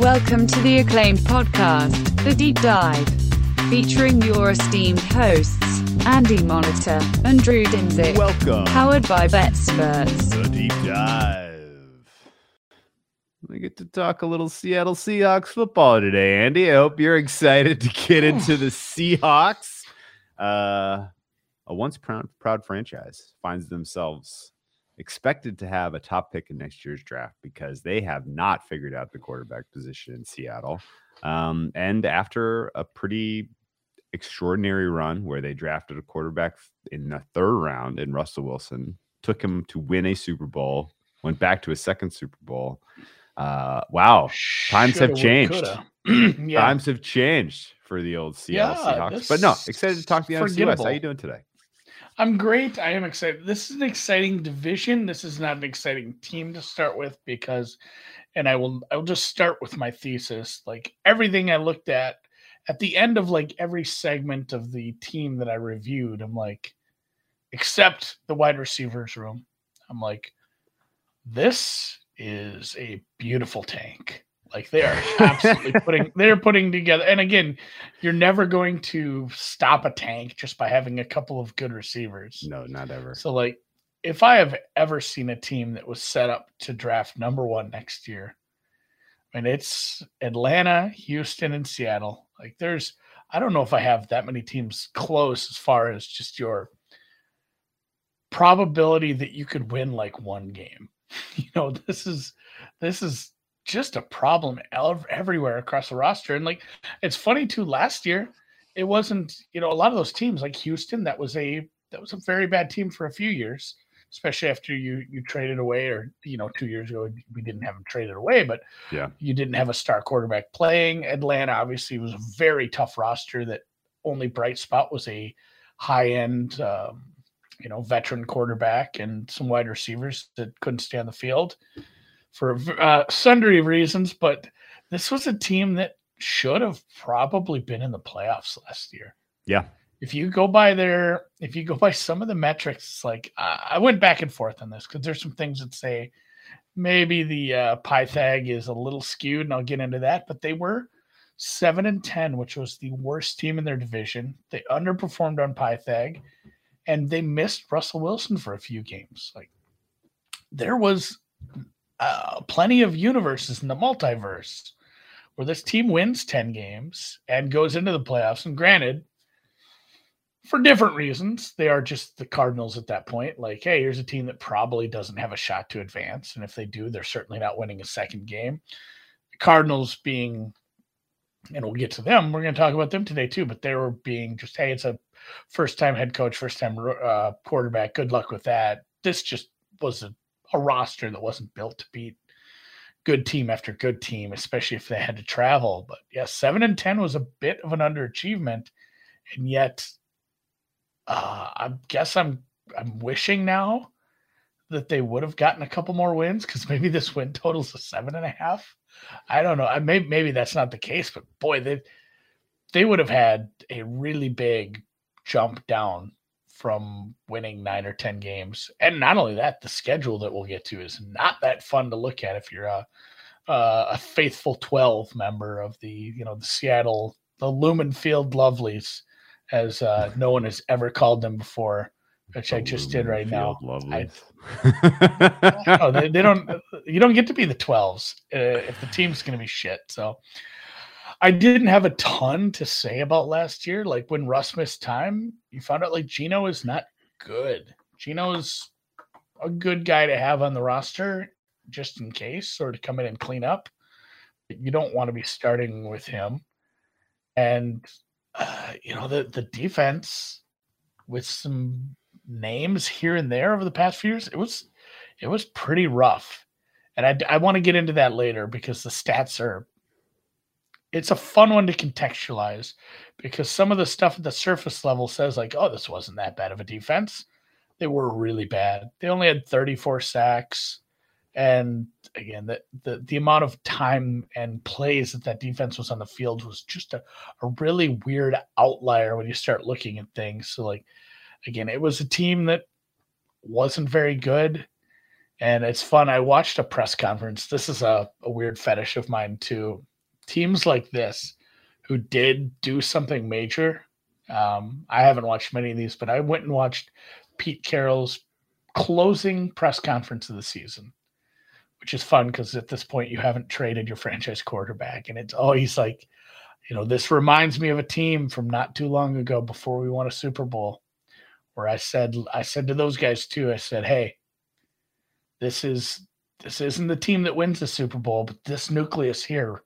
Welcome to the acclaimed podcast, The Deep Dive, featuring your esteemed hosts, Andy Molitor and Drew Dinsick. Welcome. Powered by BetSperts. The deep dive. We get to talk a little Seattle Seahawks football today, Andy. I hope you're excited to get into the Seahawks. Uh, a once proud, proud franchise finds themselves expected to have a top pick in next year's draft because they have not figured out the quarterback position in Seattle. Um, and after a pretty extraordinary run where they drafted a quarterback in the third round in Russell Wilson, took him to win a Super Bowl, went back to a second Super Bowl. Uh, wow, times Shoulda, have changed. yeah. Times have changed for the old Seattle Yeah, Seahawks. But no, excited to talk to the NFC West. How you doing today? I'm great. I am excited. This is an exciting division. This is not an exciting team to start with because, and I will, I will just start with my thesis. Like everything I looked at at the end of like every segment of the team that I reviewed, I'm like, except the wide receivers room, I'm like, this is a beautiful tank. Like they are absolutely putting they're putting together. And again, you're never going to stop a tank just by having a couple of good receivers. No, not ever. So like if I have ever seen a team that was set up to draft number one next year, I mean it's Atlanta, Houston, and Seattle. Like there's I don't know if I have that many teams close as far as just your probability that you could win like one game. You know, this is this is just a problem everywhere across the roster. And like it's funny too, last year it wasn't, you know, a lot of those teams like Houston, that was a that was a very bad team for a few years, especially after you you traded away or you know, two years ago we didn't have them traded away, but Yeah. you didn't have a star quarterback playing. Atlanta obviously was a very tough roster that only bright spot was a high end um, you know, veteran quarterback and some wide receivers that couldn't stay on the field for uh, sundry reasons. But this was a team that should have probably been in the playoffs last year. Yeah. If you go by their, if you go by some of the metrics, it's like uh, I went back and forth on this because there's some things that say maybe the uh, Pythag is a little skewed, and I'll get into that. But they were seven and ten, which was the worst team in their division. They underperformed on Pythag, and they missed Russell Wilson for a few games. Like there was uh, plenty of universes in the multiverse where this team wins 10 games and goes into the playoffs. And granted, for different reasons, they are just the Cardinals at that point. Like, hey, here's a team that probably doesn't have a shot to advance. And if they do, they're certainly not winning a second game. The Cardinals being, and we'll get to them, we're going to talk about them today too, but they were being just, hey, it's a first time head coach, first time uh, quarterback. Good luck with that. This just was a, a roster that wasn't built to beat good team after good team, especially if they had to travel. But yeah, seven and ten was a bit of an underachievement, and yet, uh, I guess I'm I'm wishing now that they would have gotten a couple more wins because maybe this win totals a seven and a half. I don't know. I maybe maybe that's not the case, but boy, they they would have had a really big jump down from winning nine or ten games. And not only that, the schedule that we'll get to is not that fun to look at if you're a a faithful twelve member of the you know the Seattle the Lumen Field Lovelies, as uh, no one has ever called them before, which I just did right now. Lovely. Oh, they, they don't. You don't get to be the twelves uh, if the team's going to be shit. So. I didn't have a ton to say about last year. Like when Russ missed time, you found out like Geno is not good. Geno is a good guy to have on the roster just in case or to come in and clean up. But you don't want to be starting with him. And uh, you know the the defense with some names here and there over the past few years, it was it was pretty rough. And I, I want to get into that later because the stats are it's a fun one to contextualize because some of the stuff at the surface level says like, oh, this wasn't that bad of a defense. They were really bad. They only had 34 sacks. And again, the, the the amount of time and plays that that defense was on the field was just a, a really weird outlier when you start looking at things. So like again, it was a team that wasn't very good. And it's fun. I watched a press conference. This is a, a weird fetish of mine too. Teams like this who did do something major. Um, I haven't watched many of these, but I went and watched Pete Carroll's closing press conference of the season, which is fun because at this point you haven't traded your franchise quarterback. And it's always like, you know, this reminds me of a team from not too long ago before we won a Super Bowl where I said I said to those guys too, I said, Hey, this is this isn't the team that wins the Super Bowl, but this nucleus here,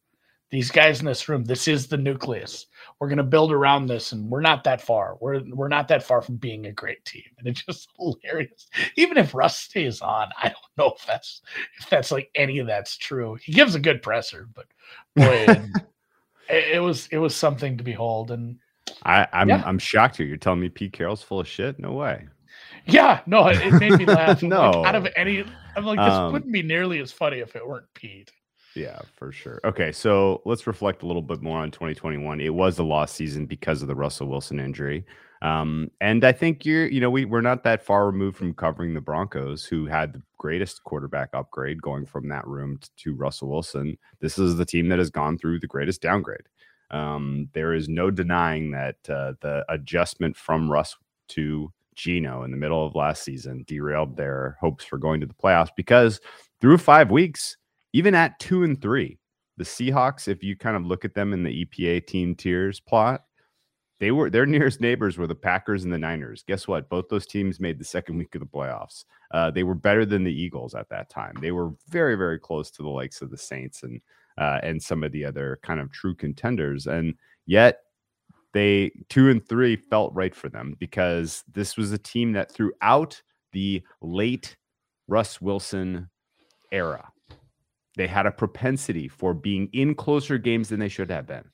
these guys in this room, this is the nucleus. We're gonna build around this, and we're not that far. We're we're not that far from being a great team. And it's just hilarious. Even if Russ stays on, I don't know if that's if that's like any of that's true. He gives a good presser, but boy, it, it was it was something to behold. And I, I'm Yeah. I'm shocked here. You're telling me Pete Carroll's full of shit? No way. Yeah, no, it, it made me laugh. I'm like, No. out of any, I'm like, this Um, wouldn't be nearly as funny if it weren't Pete. Yeah, for sure. Okay, so let's reflect a little bit more on 2021. It was a lost season because of the Russell Wilson injury. Um, and I think you're, you know, we, we're not that far removed from covering the Broncos, who had the greatest quarterback upgrade going from that room t- to Russell Wilson. This is the team that has gone through the greatest downgrade. Um, there is no denying that uh, the adjustment from Russ to Geno in the middle of last season derailed their hopes for going to the playoffs because through five weeks, even at two and three, the Seahawks, if you kind of look at them in the EPA team tiers plot, they were their nearest neighbors were the Packers and the Niners. Guess what? Both those teams made the second week of the playoffs. Uh, they were better than the Eagles at that time. They were very, very close to the likes of the Saints and uh, and some of the other kind of true contenders. And yet they two and three felt right for them because this was a team that throughout the late Russ Wilson era, they had a propensity for being in closer games than they should have been.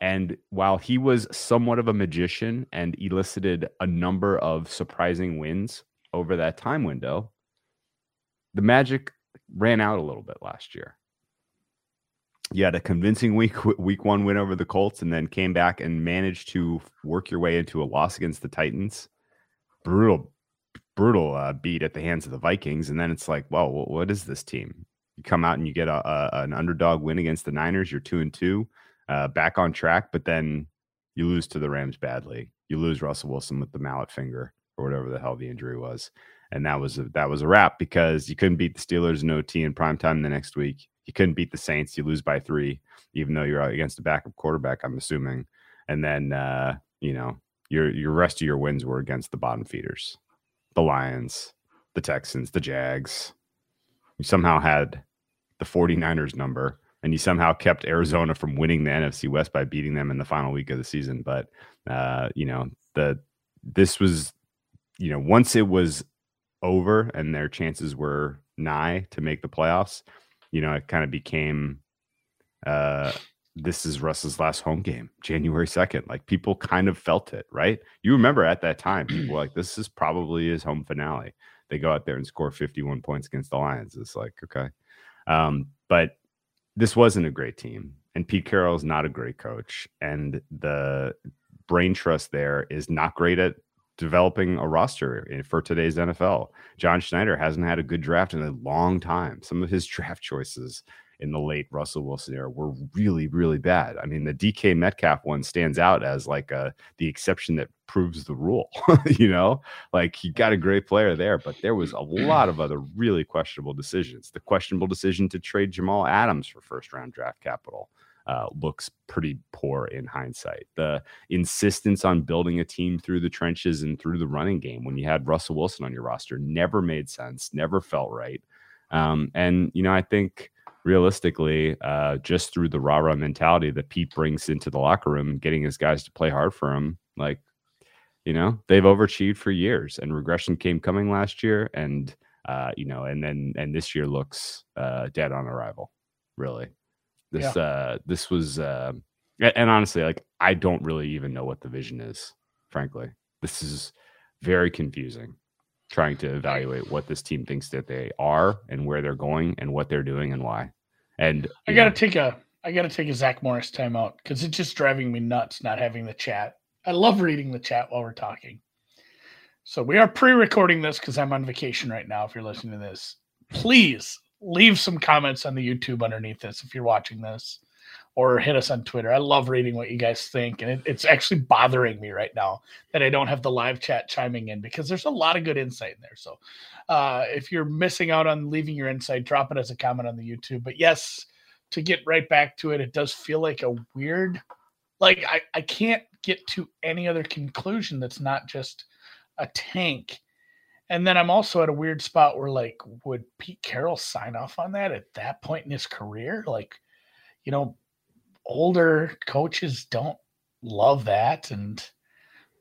And while he was somewhat of a magician and elicited a number of surprising wins over that time window, the magic ran out a little bit last year. You had a convincing week week one win over the Colts, and then came back and managed to work your way into a loss against the Titans. Brutal, brutal uh, beat at the hands of the Vikings, and then it's like, well, what is this team? You come out and you get a, a an underdog win against the Niners. You're two and two, uh, back on track, but then you lose to the Rams badly. You lose Russell Wilson with the mallet finger or whatever the hell the injury was, and that was a, that was a wrap because you couldn't beat the Steelers in OT in prime time the next week. You couldn't beat the Saints. You lose by three, even though you're out against a backup quarterback. I'm assuming, and then uh, you know your your rest of your wins were against the bottom feeders, the Lions, the Texans, the Jags. You somehow had the 49ers number and you somehow kept Arizona from winning the NFC West by beating them in the final week of the season. But uh, you know, the this was, you know, once it was over and their chances were nigh to make the playoffs, you know, it kind of became uh this is Russ's last home game, January 2nd. Like people kind of felt it, right? You remember at that time, people were like, this is probably his home finale. They go out there and score 51 points against the Lions. It's like, okay. Um, but this wasn't a great team, and Pete Carroll is not a great coach, and the brain trust there is not great at developing a roster for today's NFL. John Schneider hasn't had a good draft in a long time. Some of his draft choices in the late Russell Wilson era were really, really bad. I mean, the DK Metcalf one stands out as like a, the exception that proves the rule. you know, like he got a great player there, but there was a lot of other really questionable decisions. The questionable decision to trade Jamal Adams for first round draft capital uh, looks pretty poor in hindsight. The insistence on building a team through the trenches and through the running game when you had Russell Wilson on your roster never made sense, never felt right. Um, and, you know, I think realistically, uh, just through the rah rah mentality that Pete brings into the locker room, getting his guys to play hard for him, like, you know, they've overachieved for years and regression came coming last year. And, uh, you know, and then, and this year looks uh, dead on arrival, really. This, uh, this was, uh, and honestly, like, I don't really even know what the vision is, frankly. This is very confusing. trying to evaluate what this team thinks that they are and where they're going and what they're doing and why. And I got to take a I got to take a Zach Morris timeout because it's just driving me nuts not having the chat. I love reading the chat while we're talking. So we are pre-recording this because I'm on vacation right now. If you're listening to this, please leave some comments on the YouTube underneath this if you're watching this, or hit us on Twitter. I love reading what you guys think, and it, it's actually bothering me right now that I don't have the live chat chiming in because there's a lot of good insight in there. So uh, if you're missing out on leaving your insight, drop it as a comment on the YouTube. But yes, to get right back to it, it does feel like a weird, like I, I can't get to any other conclusion that's not just a tank. And then I'm also at a weird spot where, like, would Pete Carroll sign off on that at that point in his career? Like, you know, older coaches don't love that. And,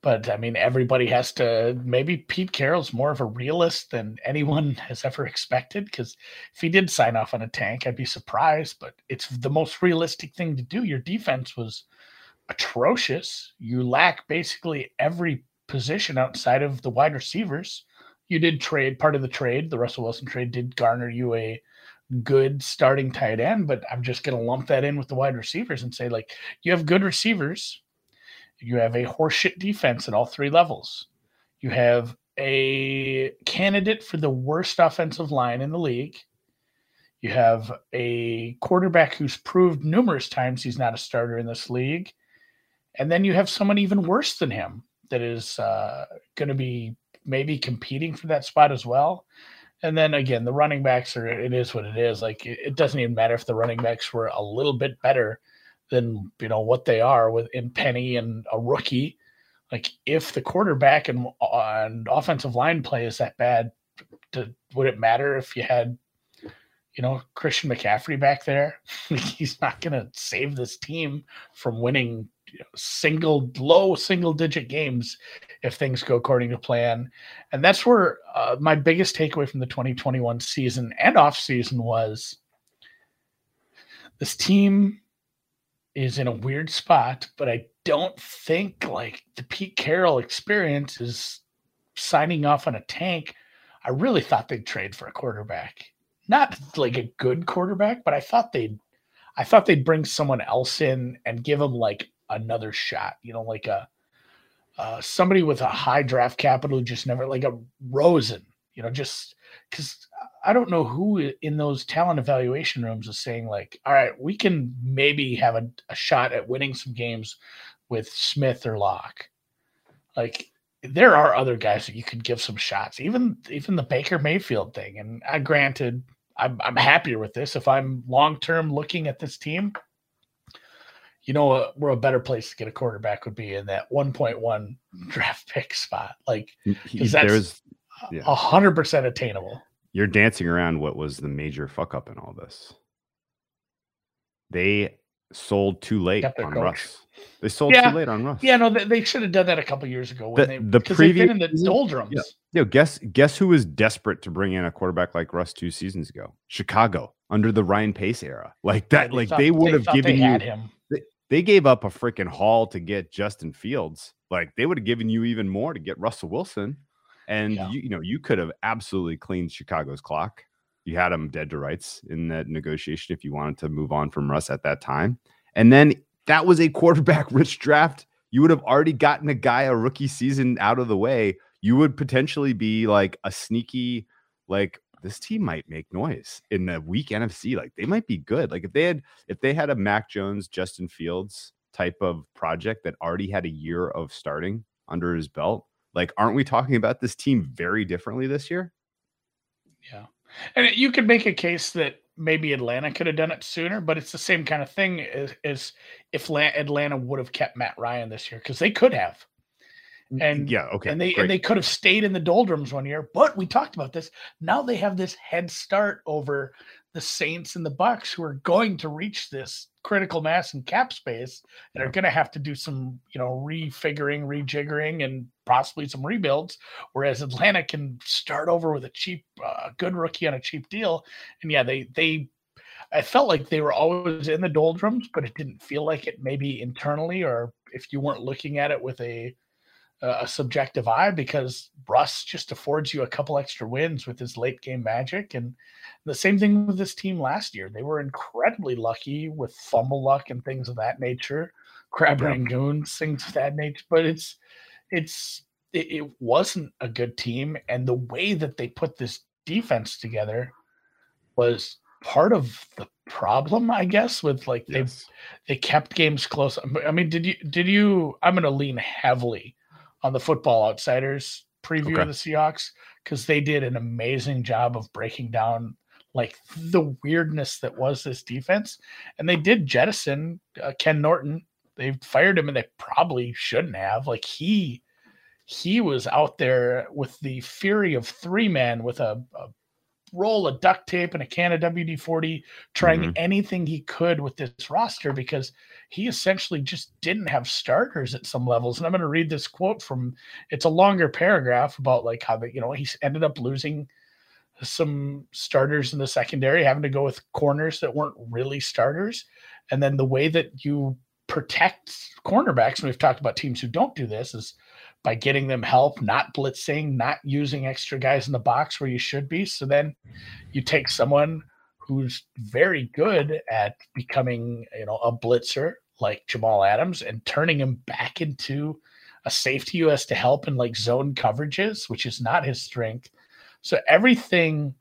but I mean, everybody has to. Maybe Pete Carroll's more of a realist than anyone has ever expected. Because if he did sign off on a tank, I'd be surprised. But it's the most realistic thing to do. Your defense was atrocious. You lack basically every position outside of the wide receivers. You did trade part of the trade. The Russell Wilson trade did garner you a good starting tight end, but I'm just going to lump that in with the wide receivers and say, like, you have good receivers. You have a horseshit defense at all three levels. You have a candidate for the worst offensive line in the league. You have a quarterback who's proved numerous times he's not a starter in this league. And then you have someone even worse than him that is uh, going to be maybe competing for that spot as well. And then again, the running backs are it is what it is. Like it, it doesn't even matter if the running backs were a little bit better than you know what they are with in Penny and a rookie. Like if the quarterback and, offensive line play is that bad, to, would it matter if you had you know Christian McCaffrey back there? He's not going to save this team from winning single low single digit games if things go according to plan and that's where uh, my biggest takeaway from the 2021 season and off season was this team is in a weird spot but i don't think like the pete carroll experience is signing off on a tank i really thought they'd trade for a quarterback not like a good quarterback but i thought they'd I thought they'd bring someone else in and give them like another shot. You know, like a uh, somebody with a high draft capital just never like a Rosen. You know, just because I don't know who in those talent evaluation rooms is saying like, all right, we can maybe have a, a shot at winning some games with Smith or Lock. Like there are other guys that you could give some shots, even even the Baker Mayfield thing. And I granted, I'm I'm happier with this. If I'm long term looking at this team, you know uh, where a better place to get a quarterback would be in that 1.1 draft pick spot like because that's a hundred percent attainable you're dancing around what was the major fuck up in all this they sold too late on coach. Russ. They sold yeah. too late on Russ. Yeah, no, they, they should have done that a couple years ago when the, they the previous in the doldrums. Yeah. Yo, guess guess who was desperate to bring in a quarterback like Russ two seasons ago? Chicago under the Ryan Pace era. Like that, like thought, they would have given you him they gave up a freaking haul to get Justin Fields. Like they would have given you even more to get Russell Wilson. And yeah. you, you know, you could have absolutely cleaned Chicago's clock. You had them dead to rights in that negotiation if you wanted to move on from Russ at that time. And then that was a quarterback rich draft. You would have already gotten a guy a rookie season out of the way. You would potentially be like a sneaky, like this team might make noise in the weak NFC. Like they might be good. Like if they had if they had a Mac Jones, Justin Fields type of project that already had a year of starting under his belt, like aren't we talking about this team very differently this year? Yeah. And you could make a case that maybe Atlanta could have done it sooner, but it's the same kind of thing as, as if Atlanta would have kept Matt Ryan this year because they could have. And yeah, okay. And they great. and they could have stayed in the doldrums one year, but we talked about this. Now they have this head start over the Saints and the Bucks who are going to reach this critical mass and cap space and yeah. are going to have to do some, you know, refiguring, rejiggering, and possibly some rebuilds. Whereas Atlanta can start over with a cheap, uh, good rookie on a cheap deal. And yeah, they they I felt like they were always in the doldrums, but it didn't feel like it maybe internally or if you weren't looking at it with a a subjective eye because Russ just affords you a couple extra wins with his late game magic. And the same thing with this team last year. They were incredibly lucky with fumble luck and things of that nature, crab Yeah. rangoons, things of that nature. But it's it's it, it wasn't a good team, and the way that they put this defense together was part of the problem, I guess. With like they Yes. they kept games close. I mean, did you did you? I'm going to lean heavily on the Football Outsiders preview Okay. of the Seahawks because they did an amazing job of breaking down like the weirdness that was this defense, and they did jettison uh, Ken Norton. They fired him, and they probably shouldn't have. Like he he was out there with the fury of three men with a, a roll of duct tape and a can of WD 40, trying Mhm. anything he could with this roster because he essentially just didn't have starters at some levels. And I'm going to read this quote from it's a longer paragraph about like how they, you know, he ended up losing some starters in the secondary, having to go with corners that weren't really starters. And then the way that you protect cornerbacks, and we've talked about teams who don't do this, is by getting them help, not blitzing, not using extra guys in the box where you should be. So then you take someone who's very good at becoming, you know, a blitzer like Jamal Adams and turning him back into a safety who has to help in like zone coverages, which is not his strength. So everything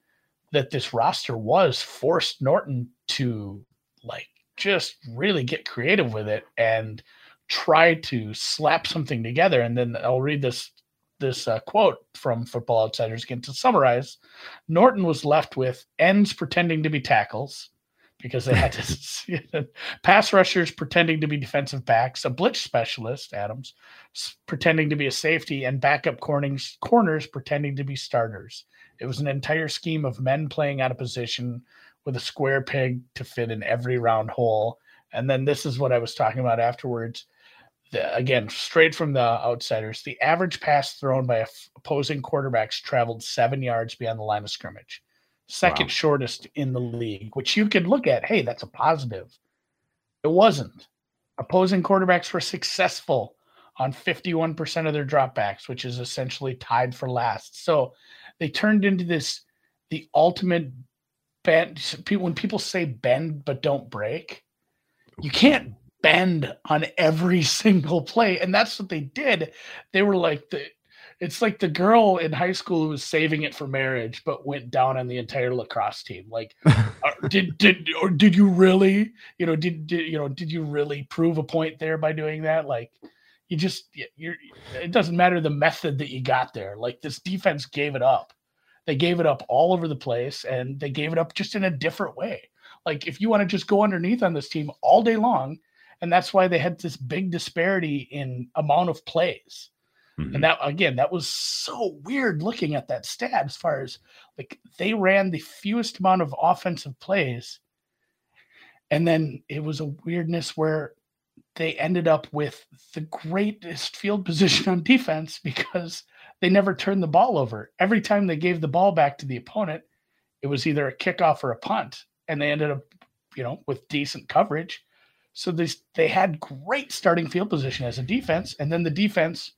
that this roster was forced Norton to like just really get creative with it and try to slap something together. And then I'll read this this uh, quote from Football Outsiders again to summarize. Norton was left with ends pretending to be tackles because they had to pass rushers pretending to be defensive backs, a blitz specialist, Adams, pretending to be a safety, and backup cornings, corners pretending to be starters. It was an entire scheme of men playing out of position with a square peg to fit in every round hole. And then this is what I was talking about afterwards. The, again, straight from the outsiders, the average pass thrown by f- opposing quarterbacks traveled seven yards beyond the line of scrimmage, second Wow. shortest in the league, which you could look at. Hey, that's a positive. It wasn't. Opposing quarterbacks were successful on 51% of their dropbacks, which is essentially tied for last. So they turned into this the ultimate bend. When people say bend but don't break, you can't bend on every single play, and that's what they did. They were like the. It's like the girl in high school who was saving it for marriage, but went down on the entire lacrosse team. Like, uh, did did or did you really? You know, did, did you know? Did you really prove a point there by doing that? Like, you just you're. It doesn't matter the method that you got there. Like this defense gave it up. They gave it up all over the place, and they gave it up just in a different way. Like if you want to just go underneath on this team all day long, and that's why they had this big disparity in amount of plays. Mhm. And that again, that was so weird looking at that stat as far as like they ran the fewest amount of offensive plays. And then it was a weirdness where they ended up with the greatest field position on defense because they never turned the ball over. Every time they gave the ball back to the opponent, it was either a kickoff or a punt. And they ended up, you know, with decent coverage. So they, they had great starting field position as a defense. And then the defense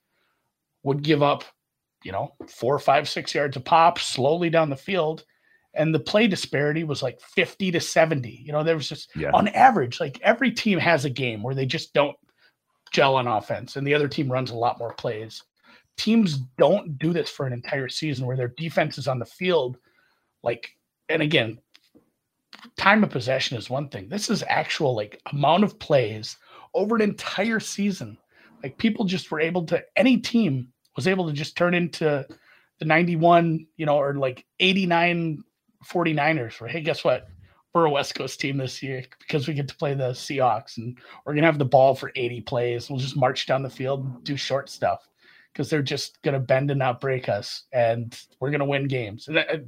would give up, you know, four, five, six yards a pop slowly down the field. And the play disparity was like 50 to 70. You know, there was just Yeah. on average, like every team has a game where they just don't gel on offense and the other team runs a lot more plays. Teams don't do this for an entire season where their defense is on the field. Like, and again, time of possession is one thing. This is actual like amount of plays over an entire season. Like people just were able to any team was able to just turn into the 91, you know, or like 89 49ers where hey, guess what? We're a West Coast team this year because we get to play the Seahawks and we're gonna have the ball for 80 plays. We'll just march down the field and do short stuff because they're just gonna bend and not break us, and we're gonna win games. And uh,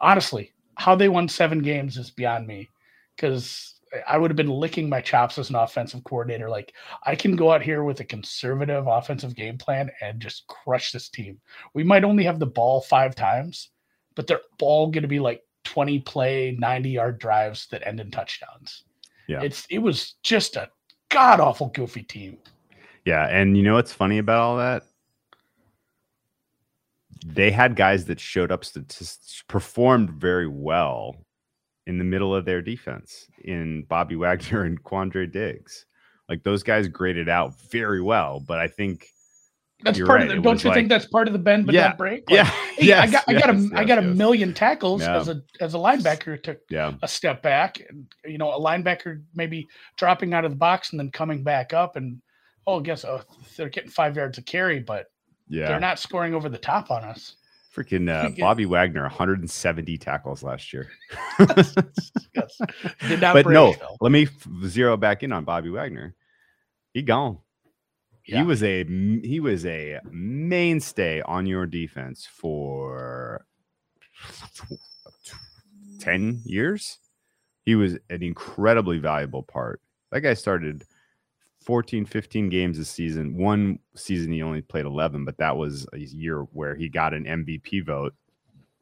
honestly, how they won seven games is beyond me because I would have been licking my chops as an offensive coordinator. Like I can go out here with a conservative offensive game plan and just crush this team. We might only have the ball five times, but they're all going to be like 20 play, 90 yard drives that end in touchdowns. Yeah. It's it was just a god awful goofy team. Yeah, and you know what's funny about all that? They had guys that showed up statistics performed very well in the middle of their defense in Bobby Wagner and Quandre Diggs. Like those guys graded out very well, but I think That's part right, of it the, don't you like- think that's part of the bend but Yeah, not break? Like, yeah, hey, I yes, got I got a yes, I got a yes, yes. million tackles Yeah. as a as a linebacker took yeah, a step back and you know a linebacker maybe dropping out of the box and then coming back up and oh guess oh they're getting five yards of carry but yeah. they're not scoring over the top on us. Freaking uh, Bobby Wagner, 170 tackles last year. Yes. Did not but no, though. let me zero back in on Bobby Wagner. He gone. Yeah. He was a he was a mainstay on your defense for 10 years. He was an incredibly valuable part. That guy started 14, 15 games a season. One season he only played 11, but that was a year where he got an MVP vote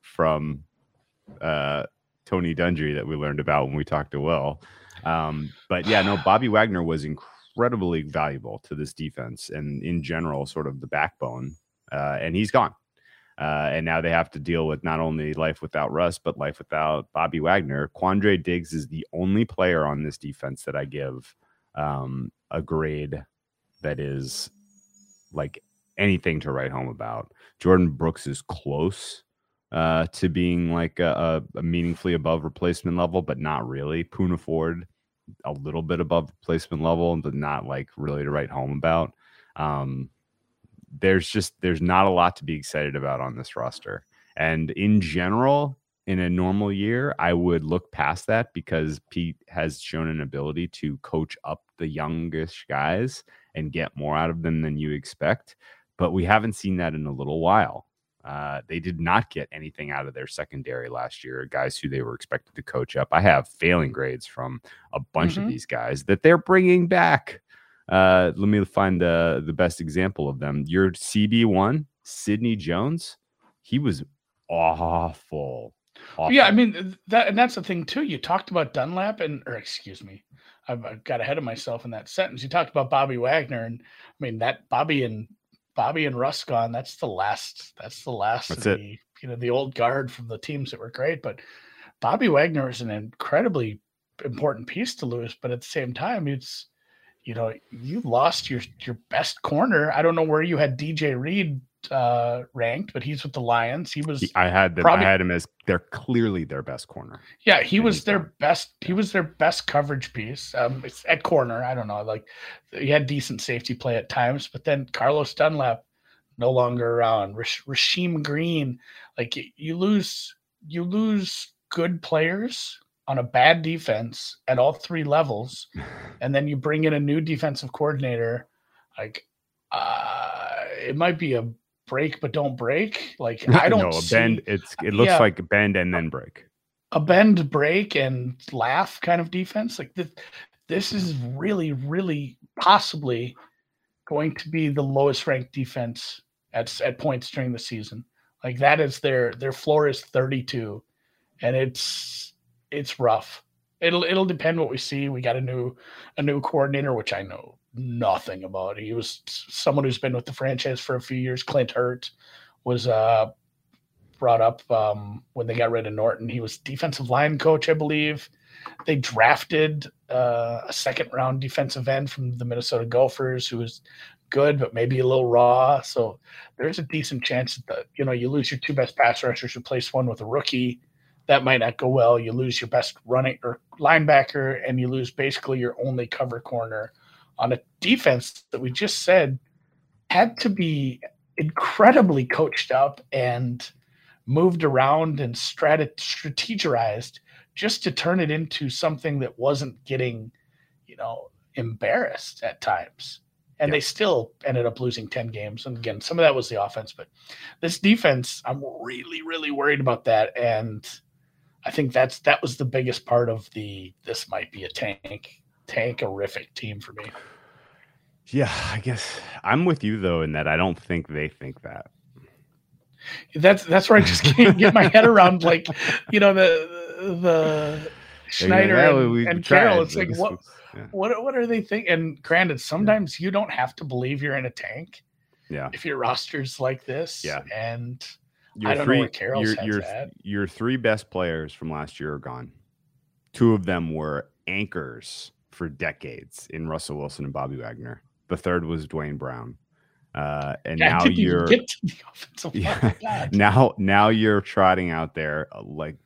from uh, Tony Dungy that we learned about when we talked to Will. Um, but yeah, no, Bobby Wagner was incredibly valuable to this defense and in general, sort of the backbone. Uh, and he's gone. Uh, and now they have to deal with not only life without Russ, but life without Bobby Wagner. Quandre Diggs is the only player on this defense that I give um, a grade that is like anything to write home about. Jordyn Brooks is close uh, to being like a, a, meaningfully above replacement level, but not really. Poona Ford, a little bit above replacement level, but not like really to write home about. Um, there's just there's not a lot to be excited about on this roster, and in general, in a normal year, I would look past that because Pete has shown an ability to coach up the youngish guys and get more out of them than you expect. But we haven't seen that in a little while. Uh, they did not get anything out of their secondary last year, guys who they were expected to coach up. I have failing grades from a bunch Mhm. of these guys that they're bringing back. Uh, let me find the the best example of them. Your CB one, Sidney Jones, he was awful. Yeah, I mean that, and that's the thing too. You talked about Dunlap, and or excuse me, I've, I got ahead of myself in that sentence. You talked about Bobby Wagner, and I mean that Bobby and Bobby and Russ gone. That's the last. That's the last. That's of it. the, You know the old guard from the teams that were great, but Bobby Wagner is an incredibly important piece to lose. But at the same time, it's you know you lost your your best corner. I don't know where you had DJ Reed uh ranked, but he's with the Lions. He was I had them. probably- I had him as they're clearly their best corner. Yeah, he was their best. He was their best coverage piece. Um, it's at corner. I don't know. Like he had decent safety play at times, but then Carlos Dunlap no longer around. Rash- Rasheem Green, like you lose, you lose good players on a bad defense at all three levels, and then you bring in a new defensive coordinator. Like, uh, it might be a break, but don't break. Like I don't know a see bend. It's it looks Yeah. like a bend and then break. a bend break and laugh kind of defense like this this is really really possibly going to be the lowest ranked defense at at points during the season like that is their their floor is 32 and it's it's rough it'll it'll depend what we see we got a new a new coordinator which i know nothing about he was someone who's been with the franchise for a few years Clint Hurtt was uh brought up um, when they got rid of Norton. He was defensive line coach, I believe. They drafted uh, a second round defensive end from the Minnesota Gophers who was good, but maybe a little raw. So there's a decent chance that you know you lose your two best pass rushers, replace one with a rookie. That might not go well. You lose your best running or linebacker, and you lose basically your only cover corner on a defense that we just said had to be incredibly coached up and moved around and strat- strategized just to turn it into something that wasn't getting, you know, embarrassed at times. And Yeah. they still ended up losing 10 games. And again, some of that was the offense, but this defense, I'm really, really worried about that. And I think that's that was the biggest part of the this might be a tank, tankerific team for me. Yeah, I guess I'm with you though in that I don't think they think that. That's that's where I just can't get my head around like, you know, the the Schneider "Yeah, and, we- and tried, Carroll. It's like what was- yeah. what what are they thinking? And granted, sometimes you don't have to believe you're in a tank yeah. if your roster's like this. Yeah. And Your I don't know three, where Carroll's your, your, at. your three best players from last year are gone. Two of them were anchors for decades in Russell Wilson and Bobby Wagner. The third was Duane Brown. Uh, and I now you're get to the offensive. Yeah. Now now you're trotting out there uh, like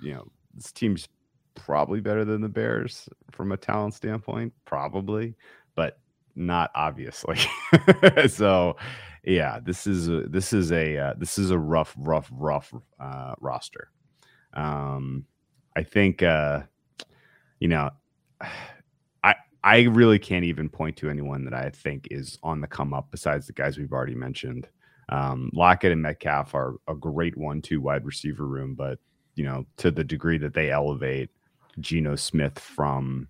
you know this team's probably better than the bears from a talent standpoint probably but not obviously so yeah this is a, this is a uh, this is a rough rough rough uh, roster um i think uh you know i i really can't even point to anyone that i think is on the come up besides the guys we've already mentioned um, Lockett and Metcalf are a great one-two wide receiver room, but you know, to the degree that they elevate Geno Smith from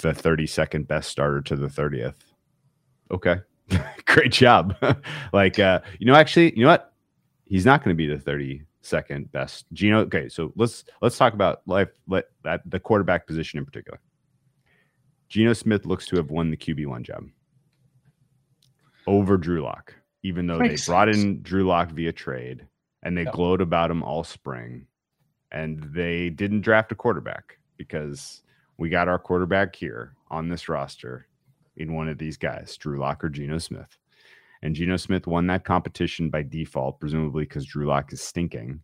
the 32nd best starter to the 30th. Okay. great job. like uh, you know, actually, you know what? He's not going to be the 32nd best. Geno. okay, so let's let's talk about life let that the quarterback position in particular. Geno Smith looks to have won the QB1 job over Drew Lock even though Makes they brought sense. in Drew Lock via trade and they Yep. glowed about him all spring. And they didn't draft a quarterback because we got our quarterback here on this roster in one of these guys, Drew Lock or Geno Smith. And Geno Smith won that competition by default, presumably because Drew Lock is stinking.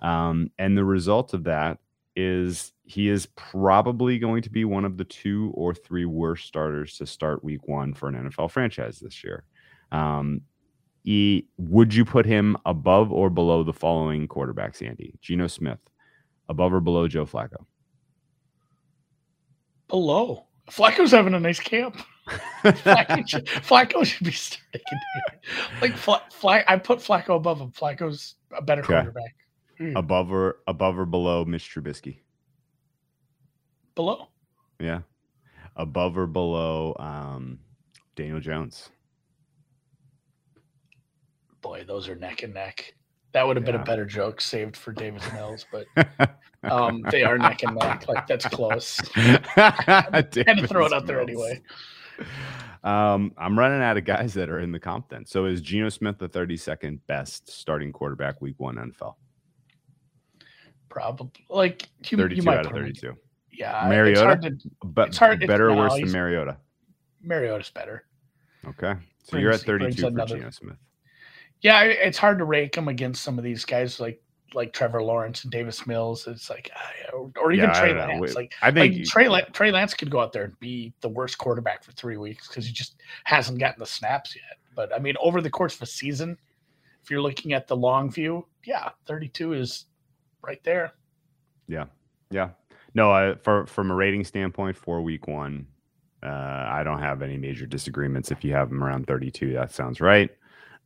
Um, and the result of that is he is probably going to be one of the two or three worst starters to start week one for an NFL franchise this year. Um, E, would you put him above or below the following quarterbacks, Andy? Geno Smith, above or below Joe Flacco? Below. Flacco's having a nice camp. Flacco, should, Flacco should be starting. Like Fla, Fla, I put Flacco above him. Flacco's a better Okay. quarterback. Mm, Above or above or below Mitch Trubisky? below. Yeah. Above or below um, Daniel Jones? Boy, those are neck and neck. That would have been a better joke saved for David Mills, but um, they are neck and neck. Like that's close. had to throw it out there anyway. Um, I'm running out of guys that are in the comp then. So is Geno Smith the 32nd best starting quarterback week one NFL? Probably like you, 32 you out of put him Yeah, Mariota? It's hard to, But It's hard- better or worse than Mariota? Mariota's better. Okay. So you're at Brings- brings 32 for another- Geno Smith. Yeah, it's hard to rank him against some of these guys like like Trevor Lawrence and Davis Mills. It's like, ah, or, even Yeah, Trey. Lance. Like, I think like Trey, Trey Lance could go out there and be the worst quarterback for three weeks because he just hasn't gotten the snaps yet. But I mean, over the course of a season, if you're looking at the long view, yeah, 32 is right there. Yeah. Yeah. No, I, for from a rating standpoint for week one, uh, I don't have any major disagreements. If you have them around 32, that sounds right.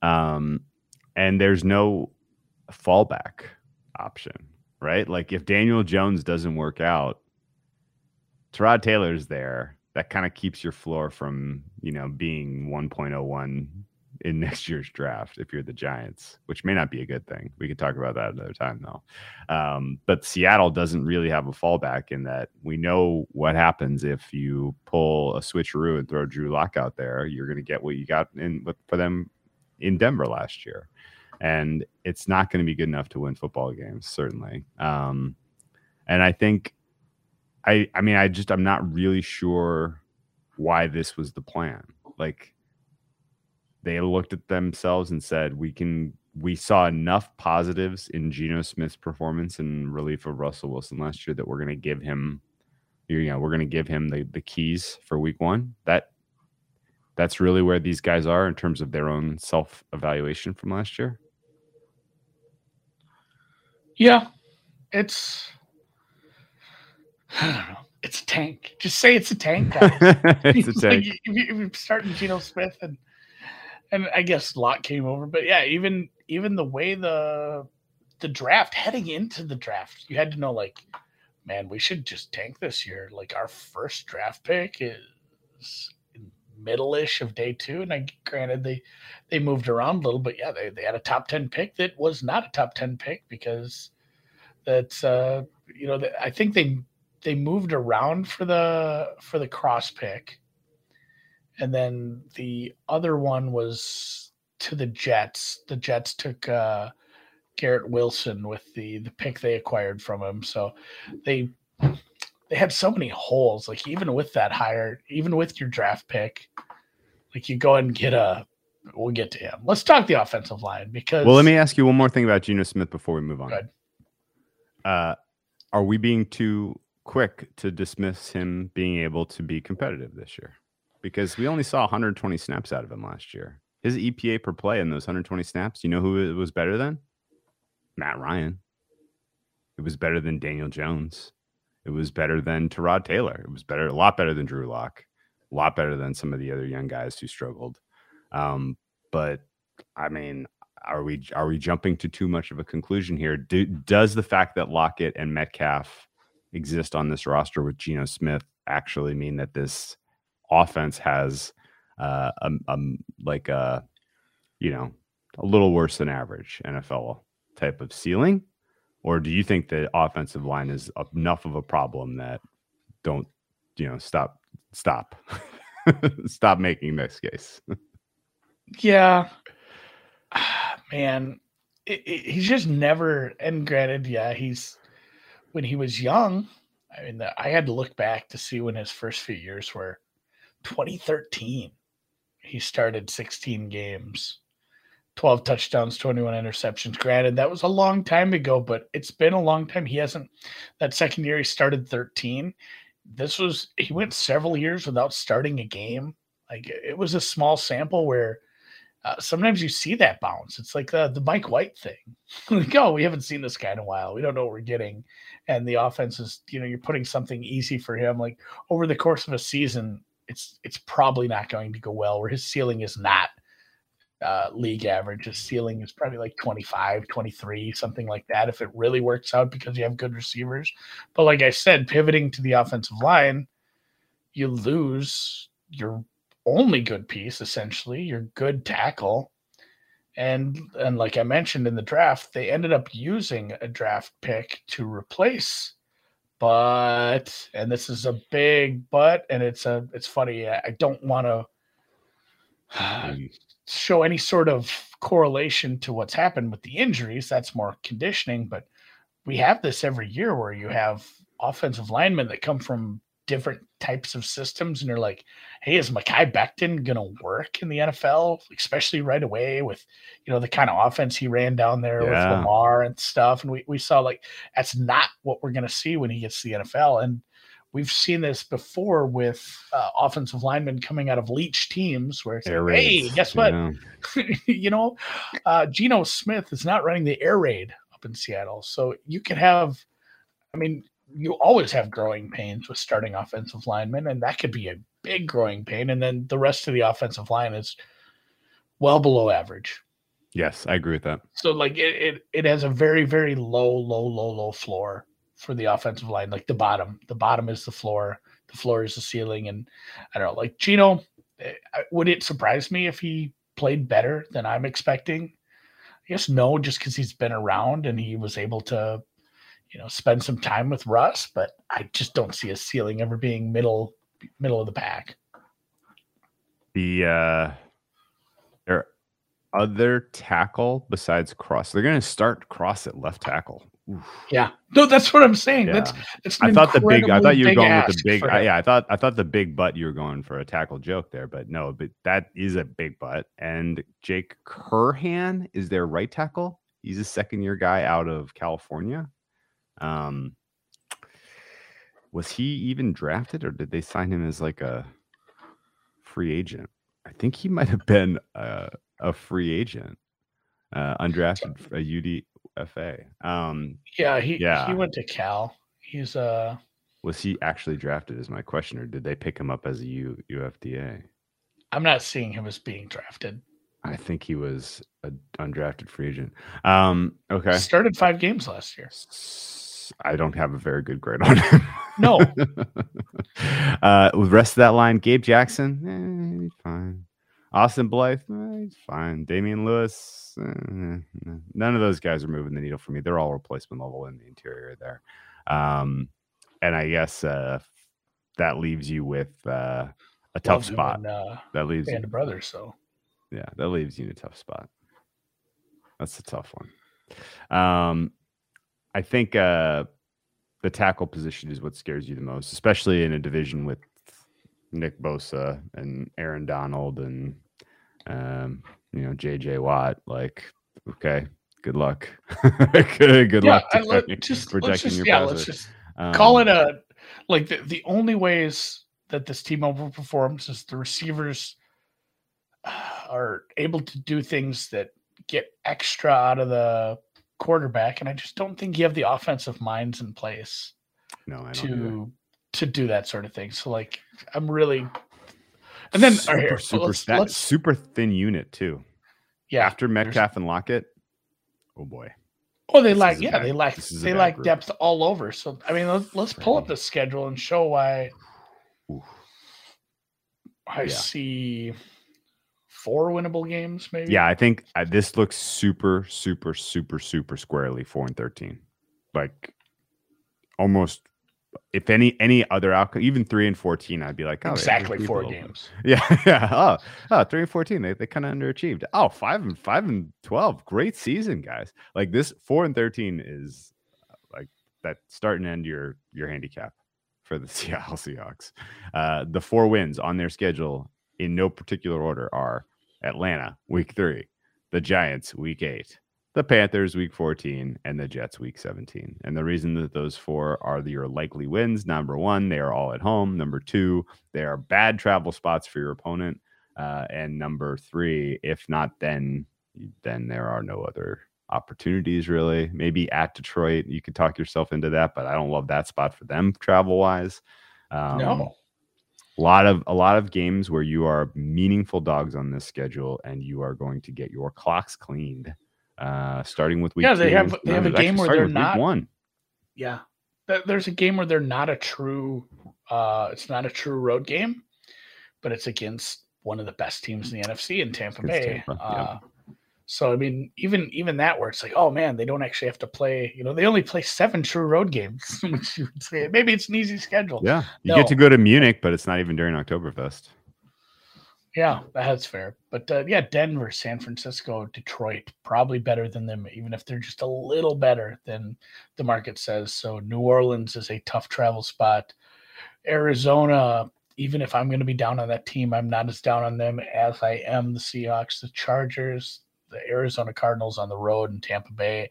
Um, and there's no fallback option, right? Like if Daniel Jones doesn't work out, Tyrod Taylor's there. That kind of keeps your floor from, you know, being 1.01 in next year's draft if you're the Giants, which may not be a good thing. We could talk about that another time though. Um, but Seattle doesn't really have a fallback in that we know what happens if you pull a switcheroo and throw Drew Lock out there. You're going to get what you got in with, for them in Denver last year, and it's not going to be good enough to win football games, certainly. Um, and I think, I, I mean, I just I'm not really sure why this was the plan. Like they looked at themselves and said, "We can." We saw enough positives in Geno Smith's performance and relief of Russell Wilson last year that we're going to give him, you know, we're going to give him the the keys for Week One. That that's really where these guys are in terms of their own self evaluation from last year. Yeah, it's I don't know. It's a tank. Just say it's a tank. guys. it's a Like, tank. if, you, if you're starting Geno Smith and and I guess Lock came over, but yeah, even even the way the the draft heading into the draft, you had to know like, man, we should just tank this year. Like our first draft pick is in middle-ish of day two, and I granted they they moved around a little, but yeah, they, they had a top ten pick that was not a top ten pick because that's uh you know I think they they moved around for the for the cross pick and then the other one was to the Jets. The Jets took uh, Garrett Wilson with the the pick they acquired from him. So they they had so many holes. Like even with that hire, even with your draft pick, like you go and get a. We'll get to him. Let's talk the offensive line because. Well, let me ask you one more thing about Geno Smith before we move on. Good. Uh, are we being too quick to dismiss him being able to be competitive this year? Because we only saw 120 snaps out of him last year. His EPA per play in those 120 snaps, you know who it was better than? Matt Ryan. It was better than Daniel Jones. It was better than Tyrod Taylor. It was better, a lot better than Drew Lock, a lot better than some of the other young guys who struggled. Um, but I mean, are we are we jumping to too much of a conclusion here? Do, does the fact that Lockett and Metcalf exist on this roster with Geno Smith actually mean that this offense has uh, a, a like a you know a little worse than average NFL type of ceiling, or do you think the offensive line is enough of a problem that don't you know stop stop stop making this case? yeah, man, it, it, he's just never. And granted, yeah, he's when he was young. I mean, the, I had to look back to see when his first few years were. 2013, he started 16 games, 12 touchdowns, 21 interceptions. Granted, that was a long time ago, but it's been a long time. He hasn't. That second year, he started 13. This was he went several years without starting a game. Like it was a small sample where uh, sometimes you see that bounce. It's like the, the Mike White thing. like, oh, we haven't seen this guy in a while. We don't know what we're getting. And the offense is, you know, you're putting something easy for him. Like over the course of a season, it's it's probably not going to go well. Where his ceiling is not uh, league average. His ceiling is probably like 25, 23, something like that, if it really works out because you have good receivers. But like I said, pivoting to the offensive line, you lose your only good piece, essentially, your good tackle. And and like I mentioned in the draft, they ended up using a draft pick to replace but and this is a big but and it's a it's funny i don't want to. show any sort of correlation to what's happened with the injuries that's more conditioning but we have this every year where you have offensive linemen that come from different types of systems and you're like, hey, is Mekhi Becton gonna work in the NFL, especially right away with you know the kind of offense he ran down there yeah. with Lamar and stuff. And we, we saw like that's not what we're gonna see when he gets to the NFL. And we've seen this before with uh, offensive linemen coming out of Leach teams where it's like, hey, guess what? Yeah. you know, uh, Geno Smith is not running the air raid up in Seattle. So you can have I mean, you always have growing pains with starting offensive linemen, and that could be a big growing pain. And then the rest of the offensive line is well below average. Yes, I agree with that. So like it, it, it has a very, very low, low, low, low floor for the offensive line. Like the bottom, the bottom is the floor, the floor is the ceiling. And I don't know, like Geno, eh, would it surprise me if he played better than I'm expecting? I guess no, just because he's been around and he was able to you know, spend some time with Russ, but I just don't see a ceiling ever being middle middle of the pack. The uh their other tackle besides Cross, they're gonna start Cross at left tackle. Oof. Yeah, no, that's what I'm saying. Yeah. That's, that's I thought the big. I thought you were going with the big. I, yeah, I thought I thought the big butt. You were going for a tackle joke there, but no, but that is a big butt. And Jake Curhan is their right tackle. He's a second year guy out of California. Um, was he even drafted, or did they sign him as like a free agent? I think he might have been a, a free agent, uh, undrafted, a UDFA. Um, yeah, he yeah. he went to Cal. He's uh was he actually drafted? Is my question, or did they pick him up as a U, UFDA? I'm not seeing him as being drafted. I think he was an undrafted free agent. Um, okay, started five games last year. I don't have a very good grade on him. No. uh, with the rest of that line, Gabe Jackson, eh, fine. Austin Blythe, eh, he's fine. Damien Lewis, eh, none of those guys are moving the needle for me. They're all replacement level in the interior there. Um, and I guess uh, that leaves you with uh, a tough spot. uh, that leaves band of brothers. So Yeah, that leaves you in a tough spot. That's a tough one. Um, I think uh, the tackle position is what scares you the most, especially in a division with Nick Bosa and Aaron Donald and um, you know JJ Watt. Like, okay, good luck. good, good yeah, luck I let- just, let's protecting just your yeah, passer. let's just Um, call it a like the, the only ways that this team overperforms is the receivers uh, are able to do things that get extra out of the quarterback and i just don't think you have the offensive minds in place no, I don't. to to do that sort of thing so like i'm really and then super, here, super, let's- stat- let's- super thin unit too. yeah After Metcalf and Lockett, oh boy. Oh, they This lack yeah, bad- they lack this is a they lack group. depth all over. So I mean, let's, let's pull up the schedule and show why Oof. I Yeah. see four winnable games. Maybe Yeah, I think uh, this looks super, super, super, super squarely four and thirteen. Like almost, if any any other outcome, even three and fourteen, I'd be like, oh, exactly four games. Yeah, yeah. Oh, oh, three and fourteen. They they kind of underachieved. Oh, five and five and twelve. Great season, guys. Like this, four and thirteen is uh, like that start and end your your handicap for the Seattle Seahawks. Uh, the four wins on their schedule in no particular order are Atlanta week three, the Giants week eight, the Panthers week 14, and the Jets week 17. And the reason that those four are your likely wins number one, they are all at home. Number two, they are bad travel spots for your opponent. Uh, and number three, if not, then then there are no other opportunities really. Maybe at Detroit, you could talk yourself into that, but I don't love that spot for them travel wise. Um, no, a lot of a lot of games where you are meaningful dogs on this schedule and you are going to get your clocks cleaned uh starting with week Yeah, they two. have- they No, have a game where they're not- one yeah, there's a game where they're not a true. uh It's not a true road game, but it's against one of the best teams in the NFC in Tampa Against Bay. Tampa, yeah. uh, So I mean, even even that where it's like, oh man, they don't actually have to play. You know, they only play seven true road games. Which you would say maybe it's an easy schedule. yeah you No. get to go to munich but it's not even during oktoberfest Yeah, that's fair. But uh, yeah, Denver, San Francisco, Detroit, probably better than them, even if they're just a little better than the market says. So New Orleans is a tough travel spot. Arizona, even if I'm going to be down on that team, I'm not as down on them as I am the Seahawks, the Chargers, the Arizona Cardinals on the road in Tampa Bay.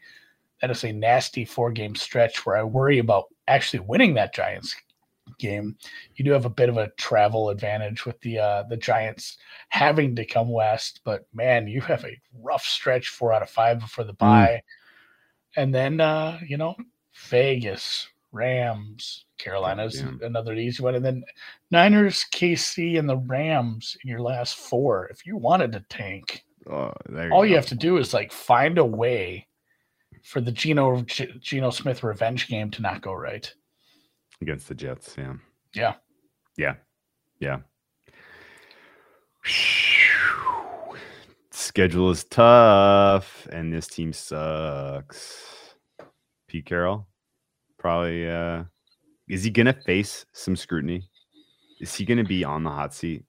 That is a nasty four game stretch where I worry about actually winning that Giants game. You do have a bit of a travel advantage with the uh, the Giants having to come west, but man, you have a rough stretch four out of five before the bye, and then uh, you know Vegas, Rams, Carolina's Yeah. another easy one, and then Niners, KC, and the Rams in your last four. If you wanted to tank, oh, there all you have to do is like find a way for the Geno Geno Smith revenge game to not go right. Against the jets yeah. Yeah. yeah. Yeah. Schedule is tough and this team sucks. Pete carroll? Probably uh is he gonna face some scrutiny? Is he gonna be on the hot seat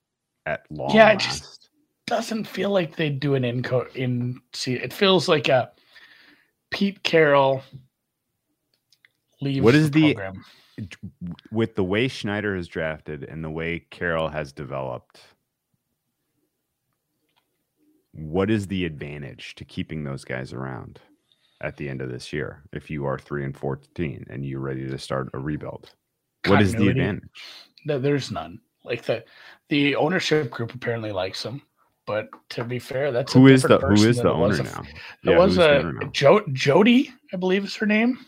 at long Yeah, last? just- doesn't feel like they do an in co- in see it feels like a Pete Carroll leaves What is the- program. With the way schneider has drafted and the way carroll has developed what is the advantage to keeping those guys around at the end of this year if you are 3 and 14 and you're ready to start a rebuild what is the advantage No, there's none. Like the the ownership group apparently likes him, but to be fair, that's who is the who is the owner a- now It Yeah, was a owner now? jo- Jody, I believe is her name.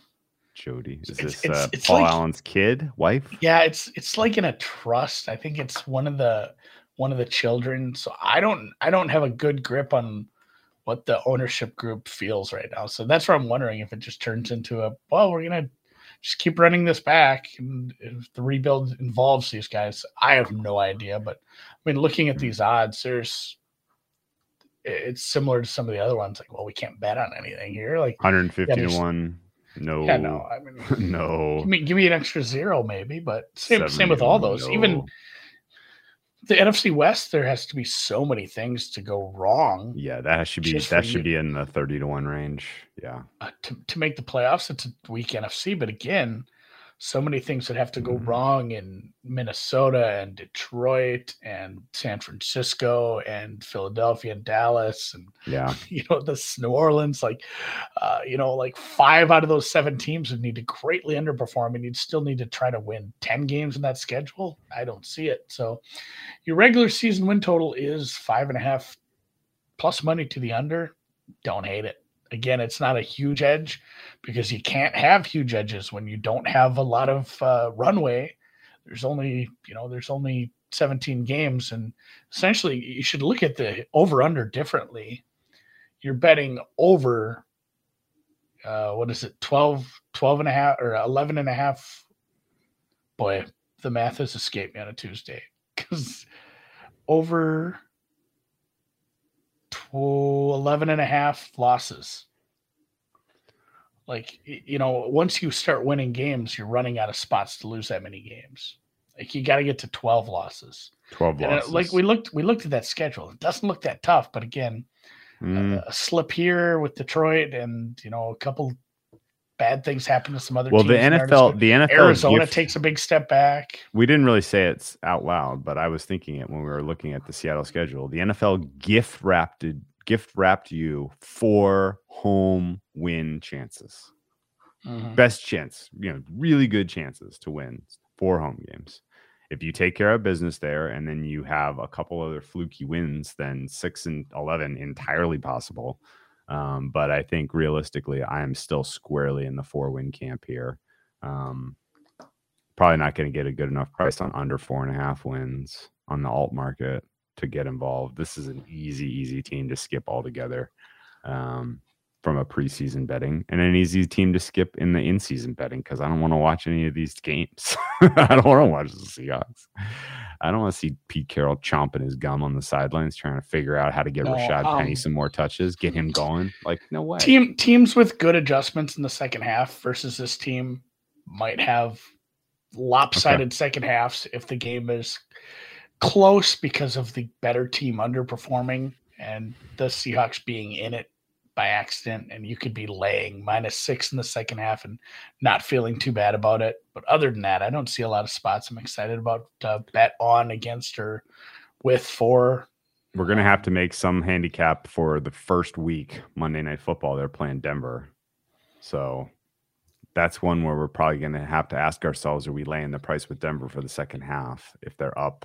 Jody is It's- this it's- uh, it's paul like- allen's kid wife Yeah, it's it's like in a trust. I think it's one of the one of the children. So I don't I don't have a good grip on what the ownership group feels right now. So that's where I'm wondering if it just turns into a well, we're gonna just keep running this back, and if the rebuild involves these guys, I have no idea. But I mean, looking at these odds, there's it's similar to some of the other ones. Like, well, we can't bet on anything here. Like, 150 to 1 no yeah, no, I mean, no give me give me an extra zero maybe, but same same with 70 all those. Even the NFC West, there has to be so many things to go wrong Yeah, that should be that you- should be in the thirty to one range. Yeah. uh, to, to make the playoffs. It's a weak NFC, but again, so many things that have to go Mhm. wrong in Minnesota and Detroit and San Francisco and Philadelphia and Dallas and Yeah. you know this New Orleans. Like, uh, you know, like five out of those seven teams would need to greatly underperform, and you'd still need to try to win ten games in that schedule. I don't see it. So, your regular season win total is five and a half plus money to the under. Don't hate it. Again, it's not a huge edge because you can't have huge edges when you don't have a lot of uh, runway. There's only, you know, there's only 17 games, and essentially you should look at the over under differently. You're betting over, uh, what is it, 12, 12 and a half or 11 and a half. Boy, the math has escaped me on a Tuesday because over tw- 11 and a half losses. Like, you know, once you start winning games, you're running out of spots to lose that many games. Like, you got to get to 12 losses. Twelve And, uh, losses. like, we looked, we looked at that schedule. It doesn't look that tough, but again, Mm. a slip here with Detroit and, you know, a couple bad things happen to some other well, the teams in our NFL, the NFL Arizona gift- takes a big step back. we didn't really say it out loud, but I was thinking it when we were looking at the Seattle schedule. The NFL gift wrapped gift wrapped you four home win chances. Mhm. Best chance, you know, really good chances to win four home games. If you take care of business there and then you have a couple other fluky wins, then six and 11 entirely possible. Um, but I think realistically, I am still squarely in the four win camp here. Um, probably not going to get a good enough price on under four and a half wins on the alt market to get involved. This is an easy, easy team to skip altogether um, from a preseason betting, and an easy team to skip in the in-season betting because I don't want to watch any of these games. I don't want to watch the Seahawks. I don't want to see Pete Carroll chomping his gum on the sidelines trying to figure out how to get No, Rashad Penny um, some more touches, get him going. Like, no way. Team teams with good adjustments in the second half versus this team might have lopsided second halves if the game is close because of the better team underperforming and the Seahawks being in it by accident and you could be laying minus six in the second half and not feeling too bad about it. But other than that, I don't see a lot of spots I'm excited about to bet on against or with for. We're gonna have to make some handicap for the first week Monday Night Football. They're playing Denver, so that's one where we're probably gonna have to ask ourselves: Are we laying the price with Denver for the second half if they're up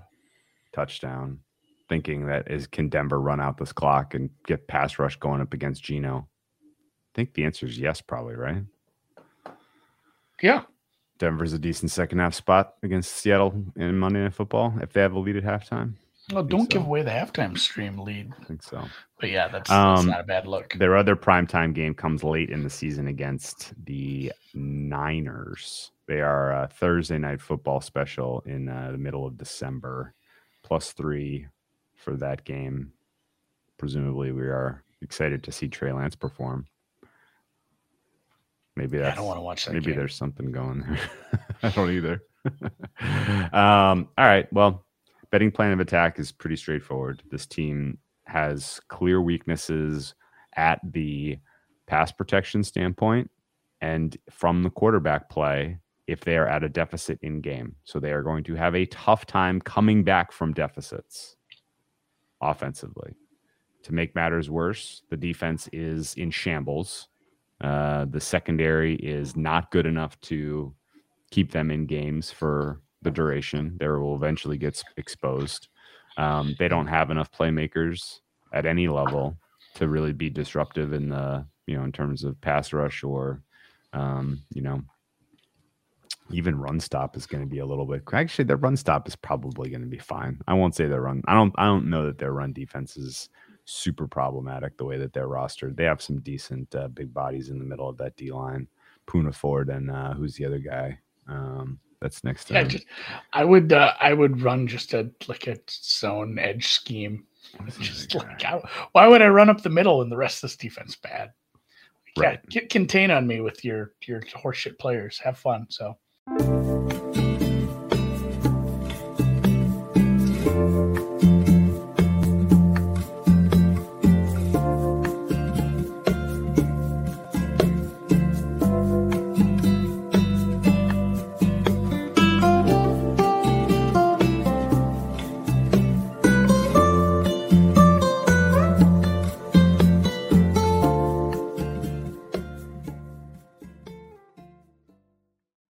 touchdown? Thinking that is can Denver run out this clock and get pass rush going up against Geno? I think the answer is yes, probably right. Yeah. Denver's a decent second half spot against Seattle in Monday Night Football if they have a lead at halftime. Well, don't give away the halftime stream lead. I think so. But yeah, that's, that's Um, not a bad look. Their other primetime game comes late in the season against the Niners. They are a Thursday night football special in uh, the middle of December, plus three for that game. Presumably, we are excited to see Trey Lance perform. Maybe Yeah, I don't want to watch that. maybe game. there's something going there. I don't either. um, all right. Well, betting plan of attack is pretty straightforward. This team has clear weaknesses at the pass protection standpoint and from the quarterback play if they are at a deficit in game. So they are going to have a tough time coming back from deficits offensively. To make matters worse, the defense is in shambles. Uh, the secondary is not good enough to keep them in games for the duration. They will eventually get exposed. Um, they don't have enough playmakers at any level to really be disruptive in the you know in terms of pass rush or um, you know even run stop is going to be a little bit actually their run stop is probably going to be fine i won't say their run i don't i don't know that their run defense is super problematic the way that they're rostered they have some decent uh, big bodies in the middle of that d line Poona Ford and uh, who's the other guy um, that's next Yeah, just, I would uh, I would run just a like a zone edge scheme. What is the Just like how, why would I run up the middle and the rest of this defense bad? Yeah, Right. get contain on me with your your horseshit players. Have fun. So thank you